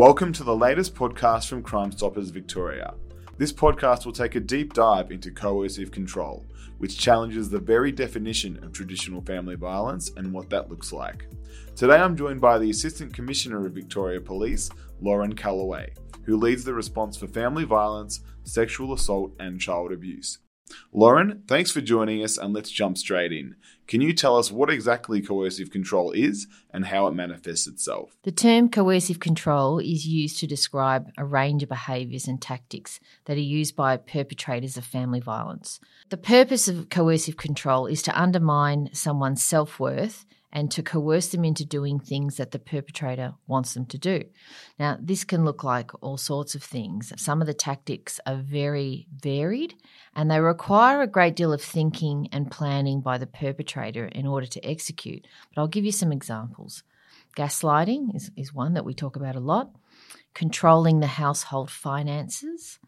Welcome to the latest podcast from Crime Stoppers Victoria. This podcast will take a deep dive into coercive control, which challenges the very definition of traditional family violence and what that looks like. Today I'm joined by the Assistant Commissioner of Victoria Police, Lauren Callaway, who leads the response for family violence, sexual assault, and child abuse. Lauren, thanks for joining us and let's jump straight in. Can you tell us what exactly coercive control is and how it manifests itself? The term coercive control is used to describe a range of behaviours and tactics that are used by perpetrators of family violence. The purpose of coercive control is to undermine someone's self worth and to coerce them into doing things that the perpetrator wants them to do. Now, this can look like all sorts of things. Some of the tactics are very varied and they require a great deal of thinking and planning by the perpetrator in order to execute. But I'll give you some examples. Gaslighting is, is one that we talk about a lot, controlling the household finances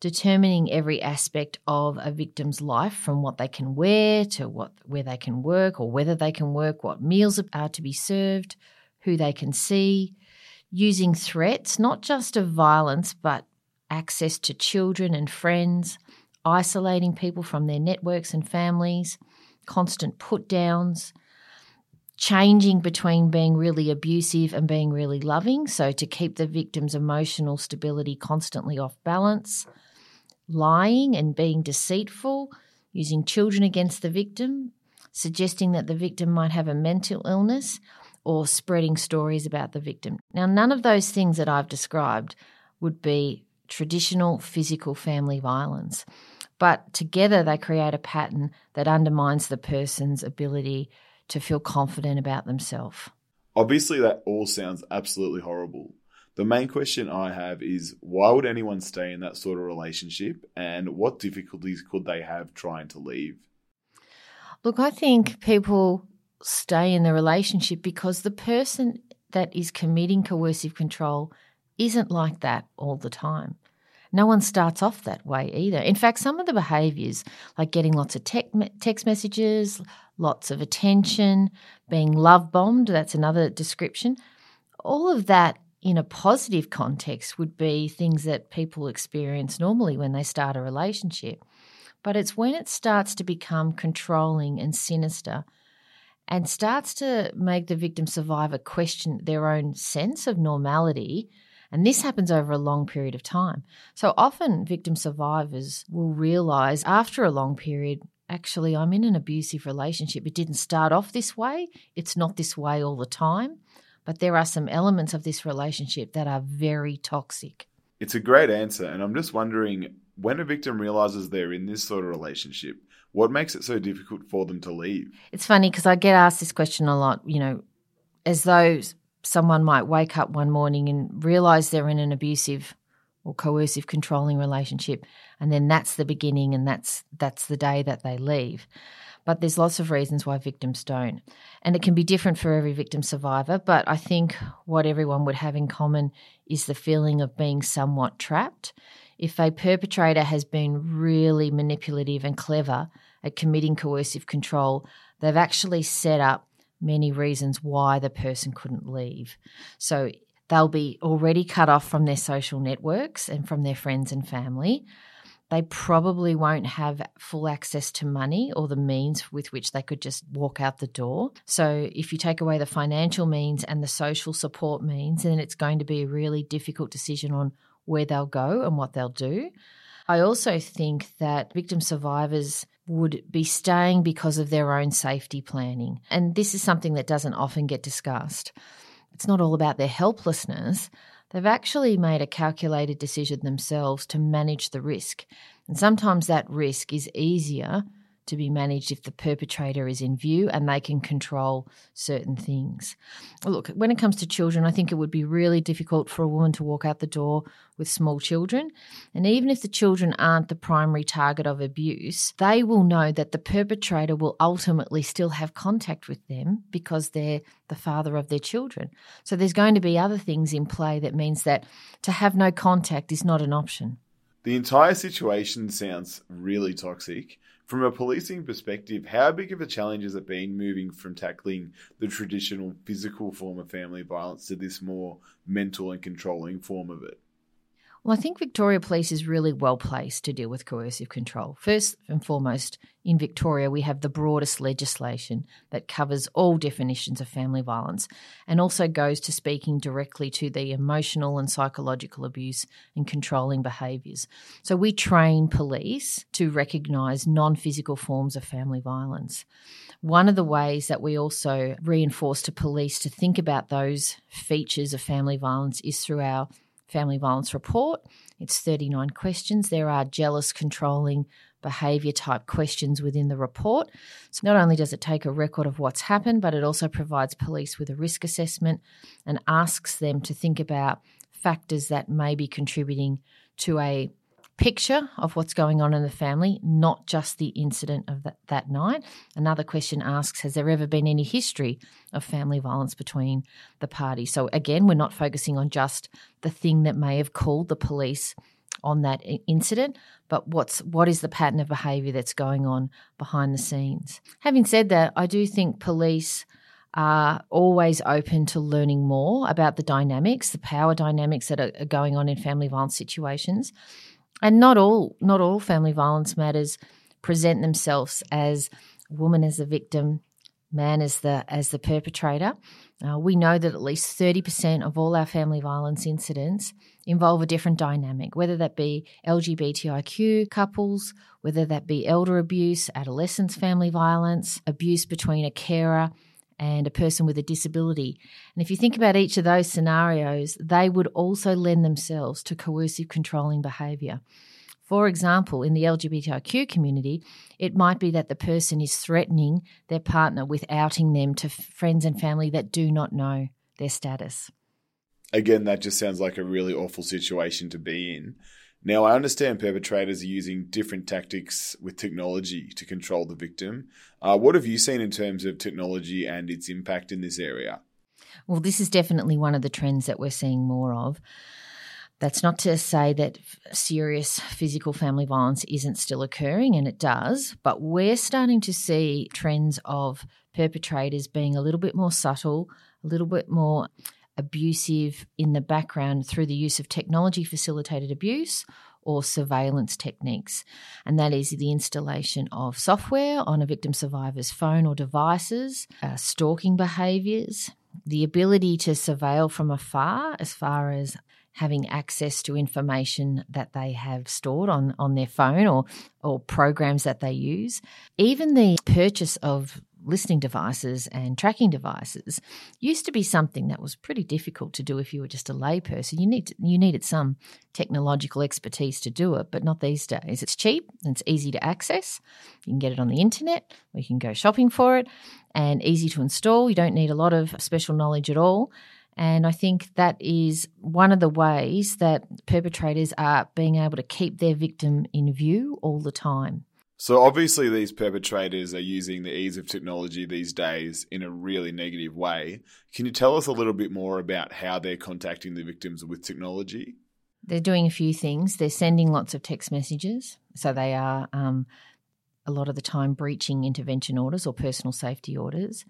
determining every aspect of a victim's life from what they can wear to what where they can work or whether they can work, what meals are to be served, who they can see, using threats not just of violence but access to children and friends, isolating people from their networks and families, constant put downs, changing between being really abusive and being really loving, so to keep the victim's emotional stability constantly off balance, lying and being deceitful, using children against the victim, suggesting that the victim might have a mental illness, or spreading stories about the victim. Now, none of those things that I've described would be traditional physical family violence, but together they create a pattern that undermines the person's ability to feel confident about themselves. Obviously, that all sounds absolutely horrible. The main question I have is why would anyone stay in that sort of relationship and what difficulties could they have trying to leave? Look, I think people stay in the relationship because the person that is committing coercive control isn't like that all the time. No one starts off that way either. In fact, some of the behaviours, like getting lots of text messages, lots of attention, being love bombed, that's another description, all of that in a positive context would be things that people experience normally when they start a relationship. But it's when it starts to become controlling and sinister and starts to make the victim survivor question their own sense of normality. And this happens over a long period of time. So often, victim survivors will realize after a long period, actually, I'm in an abusive relationship. It didn't start off this way, it's not this way all the time but there are some elements of this relationship that are very toxic. It's a great answer, and I'm just wondering when a victim realizes they're in this sort of relationship, what makes it so difficult for them to leave? It's funny because I get asked this question a lot, you know, as though someone might wake up one morning and realize they're in an abusive or coercive controlling relationship and then that's the beginning and that's that's the day that they leave but there's lots of reasons why victims don't. And it can be different for every victim survivor, but I think what everyone would have in common is the feeling of being somewhat trapped. If a perpetrator has been really manipulative and clever at committing coercive control, they've actually set up many reasons why the person couldn't leave. So they'll be already cut off from their social networks and from their friends and family. They probably won't have full access to money or the means with which they could just walk out the door. So, if you take away the financial means and the social support means, then it's going to be a really difficult decision on where they'll go and what they'll do. I also think that victim survivors would be staying because of their own safety planning. And this is something that doesn't often get discussed. It's not all about their helplessness. They've actually made a calculated decision themselves to manage the risk. And sometimes that risk is easier to be managed if the perpetrator is in view and they can control certain things. Look, when it comes to children, I think it would be really difficult for a woman to walk out the door with small children. And even if the children aren't the primary target of abuse, they will know that the perpetrator will ultimately still have contact with them because they're the father of their children. So there's going to be other things in play that means that to have no contact is not an option. The entire situation sounds really toxic. From a policing perspective, how big of a challenge has it been moving from tackling the traditional physical form of family violence to this more mental and controlling form of it? Well, I think Victoria Police is really well placed to deal with coercive control. First and foremost, in Victoria, we have the broadest legislation that covers all definitions of family violence and also goes to speaking directly to the emotional and psychological abuse and controlling behaviours. So we train police to recognise non physical forms of family violence. One of the ways that we also reinforce to police to think about those features of family violence is through our family violence report. It's 39 questions. There are jealous, controlling behaviour type questions within the report. So, not only does it take a record of what's happened, but it also provides police with a risk assessment and asks them to think about factors that may be contributing to a picture of what's going on in the family, not just the incident of that, that night. Another question asks Has there ever been any history of family violence between the parties? So, again, we're not focusing on just the thing that may have called the police on that incident, but what's what is the pattern of behaviour that's going on behind the scenes. Having said that, I do think police are always open to learning more about the dynamics, the power dynamics that are going on in family violence situations. And not all not all family violence matters present themselves as woman as the victim, man as the as the perpetrator. Uh, we know that at least 30% of all our family violence incidents involve a different dynamic, whether that be LGBTIQ couples, whether that be elder abuse, adolescents family violence, abuse between a carer and a person with a disability. And if you think about each of those scenarios, they would also lend themselves to coercive controlling behaviour. For example, in the LGBTIQ community, it might be that the person is threatening their partner with outing them to friends and family that do not know their status. Again, that just sounds like a really awful situation to be in. Now, I understand perpetrators are using different tactics with technology to control the victim. Uh, what have you seen in terms of technology and its impact in this area? Well, this is definitely one of the trends that we're seeing more of. That's not to say that serious physical family violence isn't still occurring, and it does, but we're starting to see trends of perpetrators being a little bit more subtle, a little bit more abusive in the background through the use of technology facilitated abuse or surveillance techniques. And that is the installation of software on a victim survivor's phone or devices, uh, stalking behaviours, the ability to surveil from afar as far as having access to information that they have stored on, on their phone or, or programs that they use. Even the purchase of listening devices and tracking devices used to be something that was pretty difficult to do if you were just a layperson. You need to, you needed some technological expertise to do it, but not these days. It's cheap and it's easy to access. You can get it on the internet, or you can go shopping for it, and easy to install. You don't need a lot of special knowledge at all. And I think that is one of the ways that perpetrators are being able to keep their victim in view all the time. So obviously, these perpetrators are using the ease of technology these days in a really negative way. Can you tell us a little bit more about how they're contacting the victims with technology? They're doing a few things. They're sending lots of text messages. So they are um, a lot of the time breaching intervention orders or personal safety orders.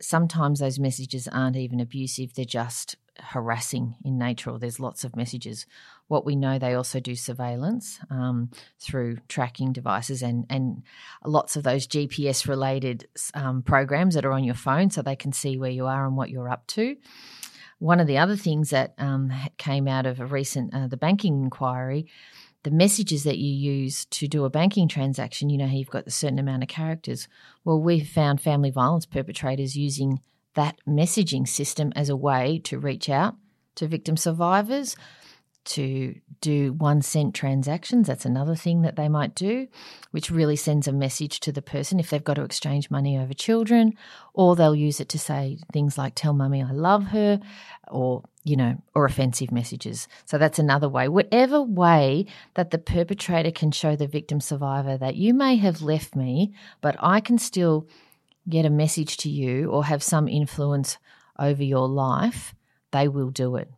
Sometimes those messages aren't even abusive, they're just harassing in nature or there's lots of messages. What we know, they also do surveillance um, through tracking devices and, and lots of those GPS related um, programs that are on your phone so they can see where you are and what you're up to. One of the other things that um, came out of a recent uh, the banking inquiry, the messages that you use to do a banking transaction, you know you've got a certain amount of characters. Well, we've found family violence perpetrators using that messaging system as a way to reach out to victim survivors, to do one cent transactions. That's another thing that they might do, which really sends a message to the person if they've got to exchange money over children, or they'll use it to say things like, Tell mummy I love her, or, you know, or offensive messages. So that's another way. Whatever way that the perpetrator can show the victim survivor that you may have left me, but I can still get a message to you or have some influence over your life, they will do it.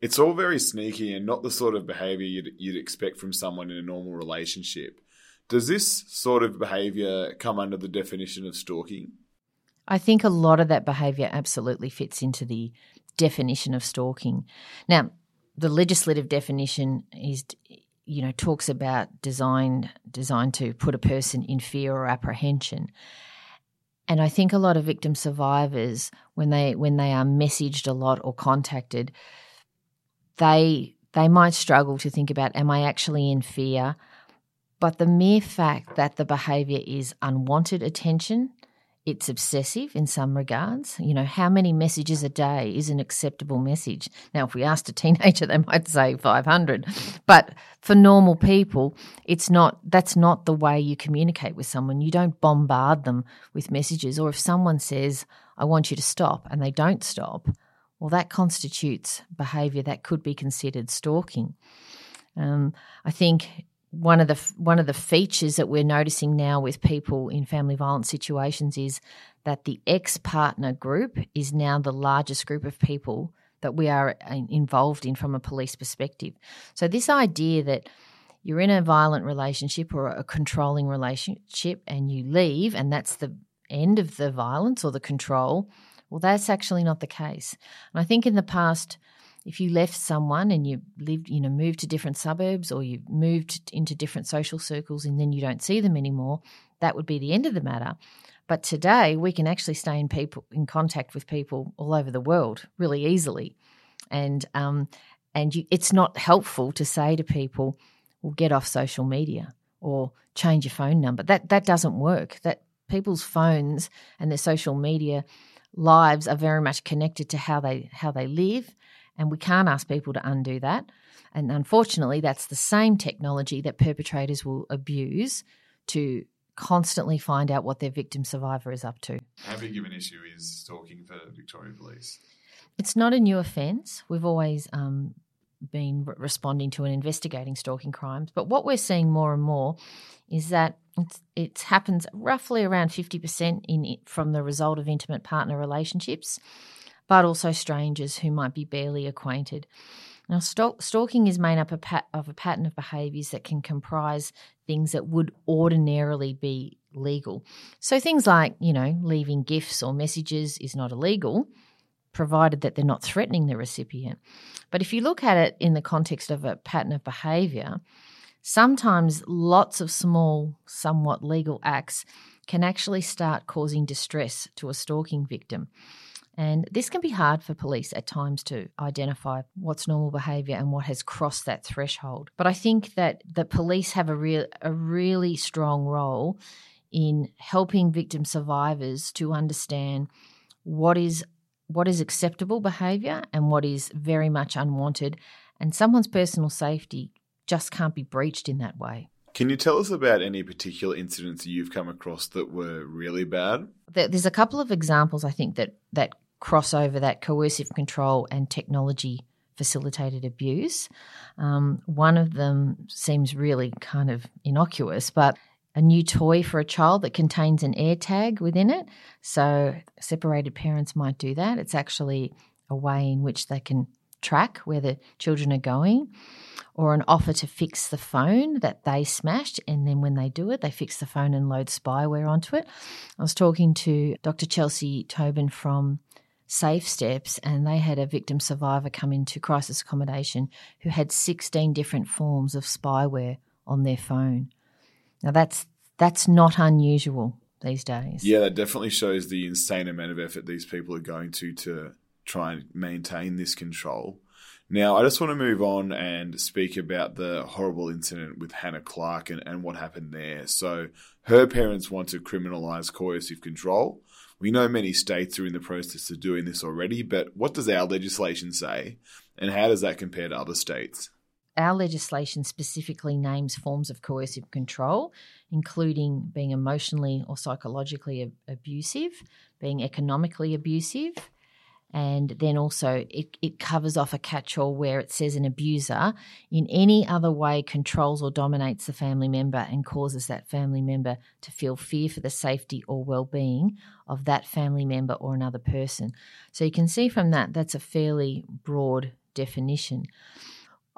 It's all very sneaky and not the sort of behavior you'd, you'd expect from someone in a normal relationship. Does this sort of behavior come under the definition of stalking? I think a lot of that behavior absolutely fits into the definition of stalking. Now, the legislative definition is you know talks about designed designed to put a person in fear or apprehension and I think a lot of victim survivors, when they when they are messaged a lot or contacted, they they might struggle to think about, am I actually in fear? But the mere fact that the behavior is unwanted attention it's obsessive in some regards. You know, how many messages a day is an acceptable message? Now, if we asked a teenager, they might say 500. But for normal people, it's not, that's not the way you communicate with someone. You don't bombard them with messages. Or if someone says, I want you to stop, and they don't stop, well, that constitutes behavior that could be considered stalking. Um, I think one of the one of the features that we're noticing now with people in family violence situations is that the ex partner group is now the largest group of people that we are uh, involved in from a police perspective. So this idea that you're in a violent relationship or a controlling relationship and you leave and that's the end of the violence or the control, well that's actually not the case. And I think in the past if you left someone and you lived, you know, moved to different suburbs or you moved into different social circles and then you don't see them anymore, that would be the end of the matter. But today we can actually stay in people in contact with people all over the world really easily, and um, and you, it's not helpful to say to people, "Well, get off social media" or change your phone number. That that doesn't work. That people's phones and their social media lives are very much connected to how they how they live and we can't ask people to undo that. And unfortunately, that's the same technology that perpetrators will abuse to constantly find out what their victim survivor is up to. How big of an issue is stalking for Victoria Police? It's not a new offence. We've always um, been re- responding to and investigating stalking crimes. But what we're seeing more and more is that it happens roughly around 50% in it from the result of intimate partner relationships but also strangers who might be barely acquainted. Now, stalking is made up of a pattern of behaviours that can comprise things that would ordinarily be legal. So, things like, you know, leaving gifts or messages is not illegal, provided that they're not threatening the recipient. But if you look at it in the context of a pattern of behaviour, sometimes lots of small, somewhat legal acts can actually start causing distress to a stalking victim. And this can be hard for police at times to identify what's normal behaviour and what has crossed that threshold. But I think that the police have a real a really strong role in helping victim survivors to understand what is what is acceptable behaviour and what is very much unwanted. And someone's personal safety just can't be breached in that way. Can you tell us about any particular incidents you've come across that were really bad? There's a couple of examples I think that that cross over that coercive control and technology facilitated abuse. Um, one of them seems really kind of innocuous, but a new toy for a child that contains an AirTag within it. So separated parents might do that. It's actually a way in which they can track where the children are going or an offer to fix the phone that they smashed. And then when they do it, they fix the phone and load spyware onto it. I was talking to Dr. Chelsea Tobin from safe steps and they had a victim survivor come into crisis accommodation who had 16 different forms of spyware on their phone. Now that's that's not unusual these days. Yeah, that definitely shows the insane amount of effort these people are going to to try and maintain this control. Now, I just want to move on and speak about the horrible incident with Hannah Clarke and, and what happened there. So, her parents want to criminalize coercive control. We know many states are in the process of doing this already, but what does our legislation say, and how does that compare to other states? Our legislation specifically names forms of coercive control, including being emotionally or psychologically abusive, being economically abusive, and then also it, it covers off a catch all where it says an abuser in any other way controls or dominates the family member and causes that family member to feel fear for the safety or well being of that family member or another person. So you can see from that, that's a fairly broad definition.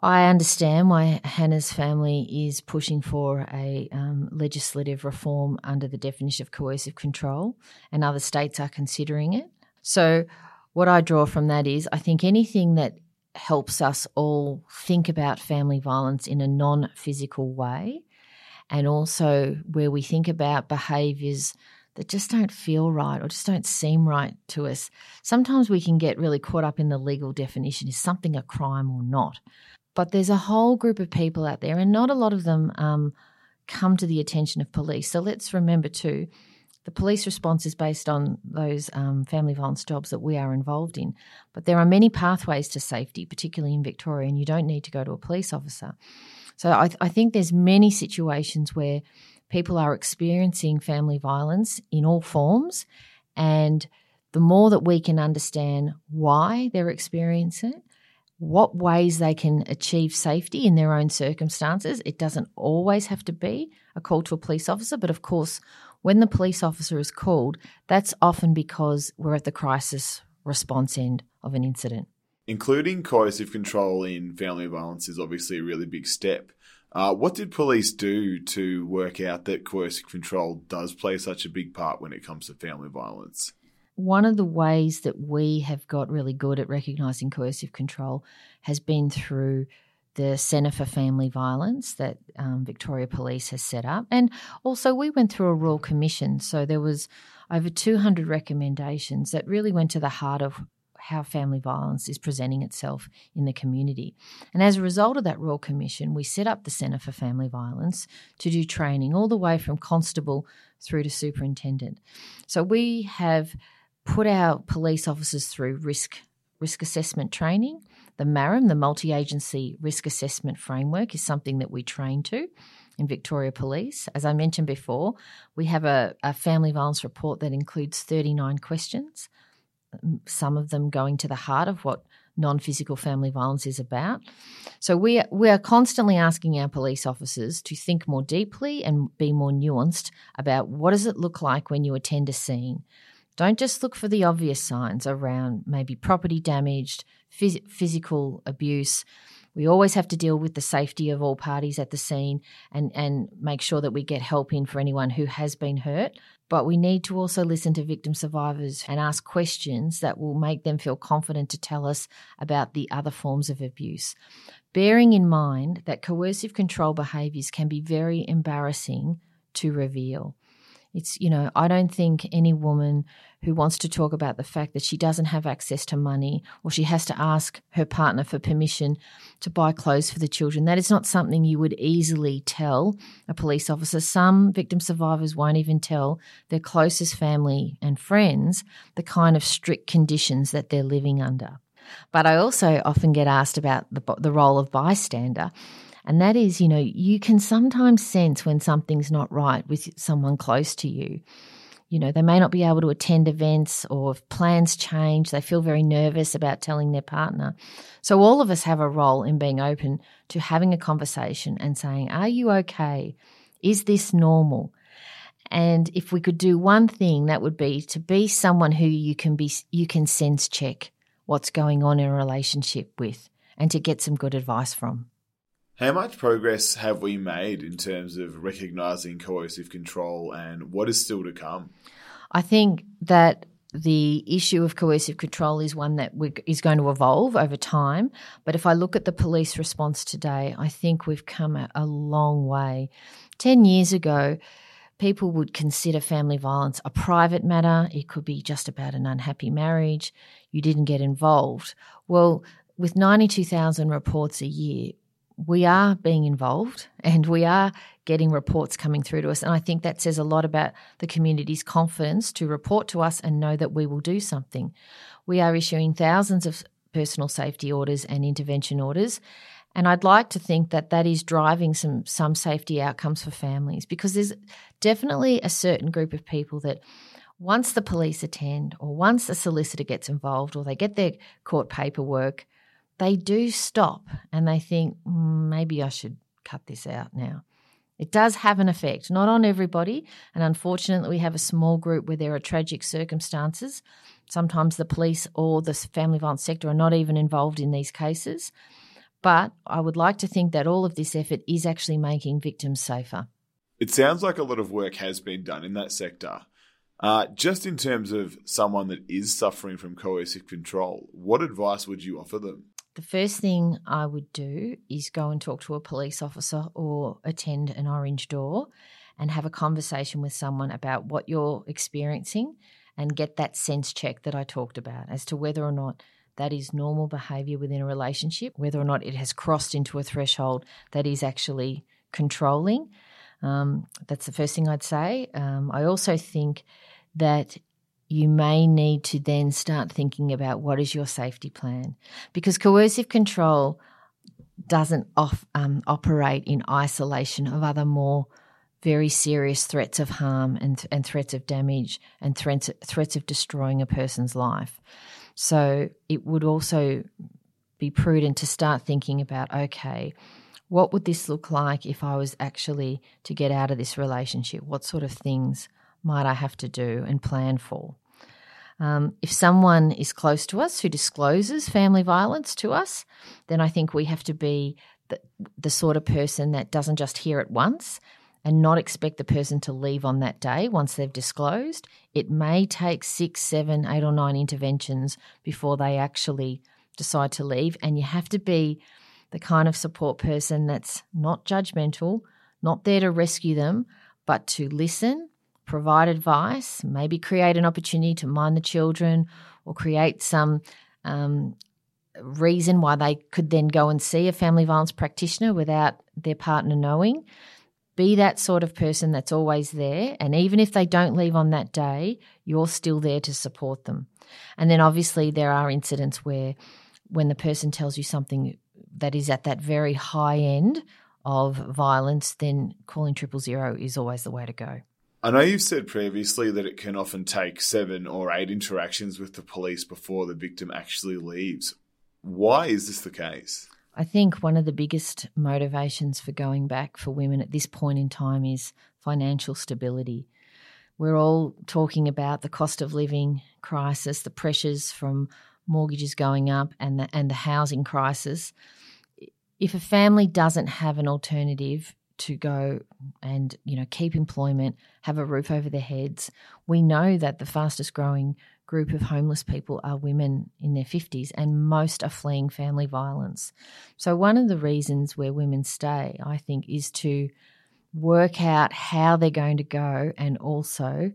I understand why Hannah's family is pushing for a um, legislative reform under the definition of coercive control, and other states are considering it. So, what I draw from that is I think anything that helps us all think about family violence in a non physical way, and also where we think about behaviours that just don't feel right or just don't seem right to us. Sometimes we can get really caught up in the legal definition is something a crime or not? But there's a whole group of people out there, and not a lot of them um, come to the attention of police. So let's remember too the police response is based on those um, family violence jobs that we are involved in. But there are many pathways to safety, particularly in Victoria, and you don't need to go to a police officer. So I, th- I think there's many situations where people are experiencing family violence in all forms, and the more that we can understand why they're experiencing it, what ways they can achieve safety in their own circumstances. It doesn't always have to be a call to a police officer, but of course, when the police officer is called, that's often because we're at the crisis response end of an incident. Including coercive control in family violence is obviously a really big step. Uh, what did police do to work out that coercive control does play such a big part when it comes to family violence? One of the ways that we have got really good at recognising coercive control has been through the Centre for Family Violence that um, Victoria Police has set up. And also, we went through a Royal Commission. So there was over 200 recommendations that really went to the heart of how family violence is presenting itself in the community. And as a result of that Royal Commission, we set up the Centre for Family Violence to do training all the way from constable through to superintendent. So we have put our police officers through risk risk assessment training. The MARAM, the Multi Agency Risk Assessment Framework, is something that we train to in Victoria Police. As I mentioned before, we have a, a family violence report that includes 39 questions, some of them going to the heart of what non physical family violence is about. So we we are constantly asking our police officers to think more deeply and be more nuanced about what does it look like when you attend a scene. Don't just look for the obvious signs around maybe property damaged, phys- physical abuse. We always have to deal with the safety of all parties at the scene and, and make sure that we get help in for anyone who has been hurt. But we need to also listen to victim survivors and ask questions that will make them feel confident to tell us about the other forms of abuse. Bearing in mind that coercive control behaviours can be very embarrassing to reveal. It's, you know, I don't think any woman who wants to talk about the fact that she doesn't have access to money or she has to ask her partner for permission to buy clothes for the children, that is not something you would easily tell a police officer. Some victim survivors won't even tell their closest family and friends the kind of strict conditions that they're living under. But I also often get asked about the, the role of bystander. And that is, you know, you can sometimes sense when something's not right with someone close to you. You know, they may not be able to attend events or if plans change, they feel very nervous about telling their partner. So, all of us have a role in being open to having a conversation and saying, Are you okay? Is this normal? And if we could do one thing, that would be to be someone who you can be, you can sense check what's going on in a relationship with and to get some good advice from. How much progress have we made in terms of recognising coercive control and what is still to come? I think that the issue of coercive control is one that we, is going to evolve over time. But if I look at the police response today, I think we've come a, a long way. 10 years ago, people would consider family violence a private matter. It could be just about an unhappy marriage. You didn't get involved. Well, with 92,000 reports a year, we are being involved and we are getting reports coming through to us. And I think that says a lot about the community's confidence to report to us and know that we will do something. We are issuing thousands of personal safety orders and intervention orders. And I'd like to think that that is driving some some safety outcomes for families because there's definitely a certain group of people that once the police attend or once a solicitor gets involved or they get their court paperwork, they do stop and they think, mm, maybe I should cut this out now. It does have an effect, not on everybody. And unfortunately, we have a small group where there are tragic circumstances. Sometimes the police or the family violence sector are not even involved in these cases. But I would like to think that all of this effort is actually making victims safer. It sounds like a lot of work has been done in that sector. Uh, just in terms of someone that is suffering from coercive control, what advice would you offer them? The first thing I would do is go and talk to a police officer or attend an orange door and have a conversation with someone about what you're experiencing and get that sense check that I talked about as to whether or not that is normal behavior within a relationship, whether or not it has crossed into a threshold that is actually controlling. Um, that's the first thing I'd say. Um, I also think that you may need to then start thinking about what is your safety plan because coercive control doesn't off, um, operate in isolation of other more very serious threats of harm and, and threats of damage and threats, threats of destroying a person's life. So it would also be prudent to start thinking about okay, what would this look like if I was actually to get out of this relationship? What sort of things might I have to do and plan for? Um, if someone is close to us who discloses family violence to us, then I think we have to be the, the sort of person that doesn't just hear it once and not expect the person to leave on that day once they've disclosed. It may take six, seven, eight, or nine interventions before they actually decide to leave. And you have to be the kind of support person that's not judgmental, not there to rescue them, but to listen provide advice, maybe create an opportunity to mind the children or create some um, reason why they could then go and see a family violence practitioner without their partner knowing. Be that sort of person that's always there. And even if they don't leave on that day, you're still there to support them. And then obviously, there are incidents where when the person tells you something that is at that very high end of violence, then calling triple zero is always the way to go. I know you've said previously that it can often take seven or eight interactions with the police before the victim actually leaves. Why is this the case? I think one of the biggest motivations for going back for women at this point in time is financial stability. We're all talking about the cost of living crisis, the pressures from mortgages going up, and the, and the housing crisis. If a family doesn't have an alternative to go and you know keep employment, have a roof over their heads. We know that the fastest growing group of homeless people are women in their 50s and most are fleeing family violence. So one of the reasons where women stay, I think, is to work out how they're going to go and also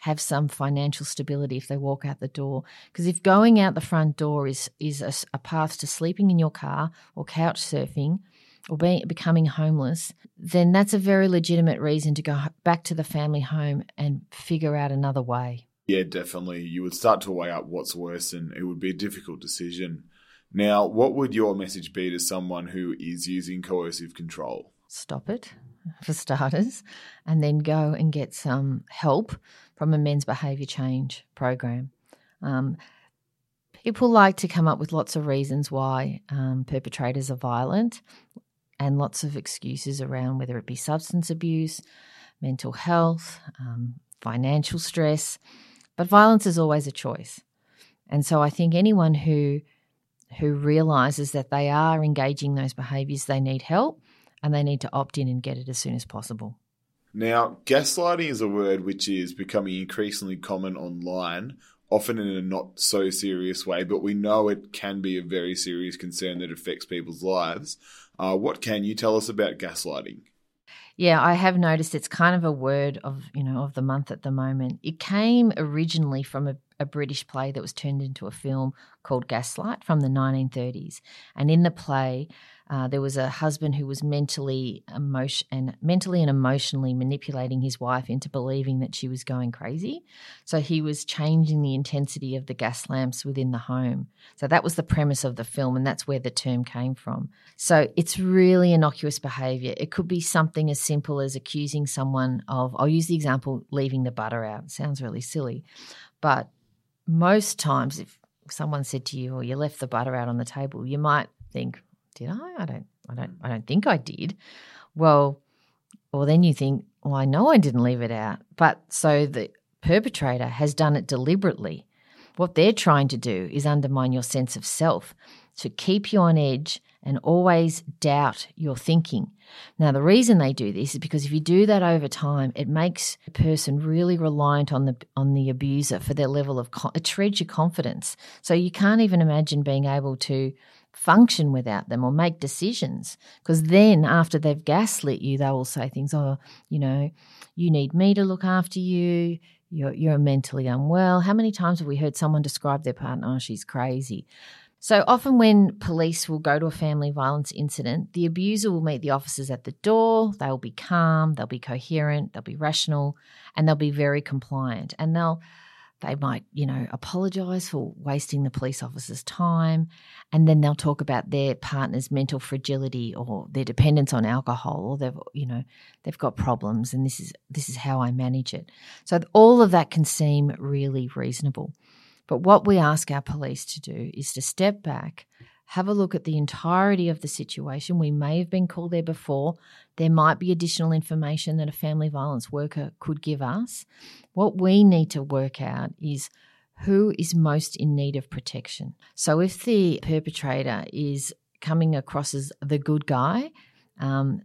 have some financial stability if they walk out the door. Because if going out the front door is is a, a, path to sleeping in your car or couch surfing, or being, becoming homeless, then that's a very legitimate reason to go back to the family home and figure out another way. Yeah, definitely. You would start to weigh up what's worse, and it would be a difficult decision. Now, what would your message be to someone who is using coercive control? Stop it, for starters, and then go and get some help from a men's behaviour change program. Um, people like to come up with lots of reasons why um, perpetrators are violent and lots of excuses around whether it be substance abuse, mental health, um, financial stress. But violence is always a choice. And so I think anyone who who realizes that they are engaging those behaviors, they need help and they need to opt in and get it as soon as possible. Now, gaslighting is a word which is becoming increasingly common online. Often in a not so serious way, but we know it can be a very serious concern that affects people's lives. Uh, what can you tell us about gaslighting? Yeah, I have noticed it's kind of a word of you know of the month at the moment. It came originally from a, a, British play that was turned into a film called Gaslight from the 1930s, and in the play, uh, there was a husband who was mentally emotion and mentally and emotionally manipulating his wife into believing that she was going crazy. So he was changing the intensity of the gas lamps within the home. So that was the premise of the film, and that's where the term came from. So it's really innocuous behavior. It could be something as simple as accusing someone of, I'll use the example, leaving the butter out. It sounds really silly, but most times if someone said to you, or you left the butter out on the table, you might think, did I? I don't I don't mm. I don't think I did. Well, well then you think, well, I know I didn't leave it out. But so the perpetrator has done it deliberately. What they're trying to do is undermine your sense of self, to keep you on edge and always doubt your thinking. Now, the reason they do this is because if you do that over time, it makes a person really reliant on the on the abuser for their level of it shreds your confidence. So you can't even imagine being able to function without them or make decisions. Because then, after they've gaslit you, they will say things, oh, you know, you need me to look after you. You're, you're mentally unwell. How many times have we heard someone describe their partner? Oh, she's crazy. So often, when police will go to a family violence incident, the abuser will meet the officers at the door. They'll be calm, they'll be coherent, they'll be rational, and they'll be very compliant. And they'll they might, you know, apologize for wasting the police officer's time. And then they'll talk about their partner's mental fragility or their dependence on alcohol or they've, you know, they've got problems and this is this is how I manage it. So all of that can seem really reasonable. But what we ask our police to do is to step back, have a look at the entirety of the situation. We may have been called there before. There might be additional information that a family violence worker could give us. What we need to work out is who is most in need of protection. So if the perpetrator is coming across as the good guy, um,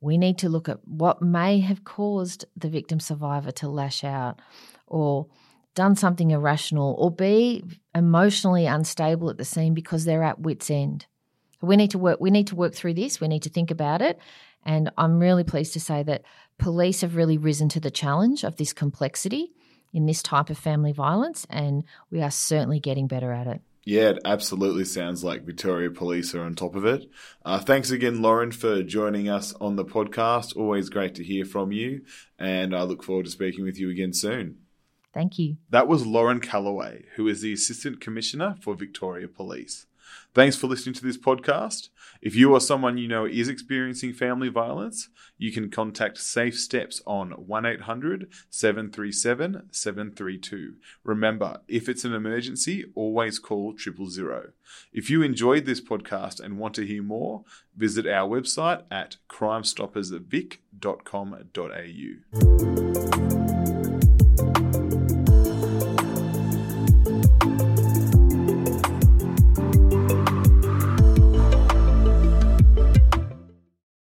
we need to look at what may have caused the victim survivor to lash out or done something irrational or be emotionally unstable at the scene because they're at wits end. We need to work we need to work through this. We need to think about it. And I'm really pleased to say that police have really risen to the challenge of this complexity in this type of family violence and we are certainly getting better at it. Yeah, it absolutely sounds like Victoria Police are on top of it. Uh, thanks again, Lauren, for joining us on the podcast. Always great to hear from you, and I look forward to speaking with you again soon. Thank you. That was Lauren Callaway, who is the Assistant Commissioner for Victoria Police. Thanks for listening to this podcast. If you or someone you know is experiencing family violence, you can contact Safe Steps on 1800 737 732. Remember, if it's an emergency, always call triple zero. If you enjoyed this podcast and want to hear more, visit our website at crimestoppersvic.com.au.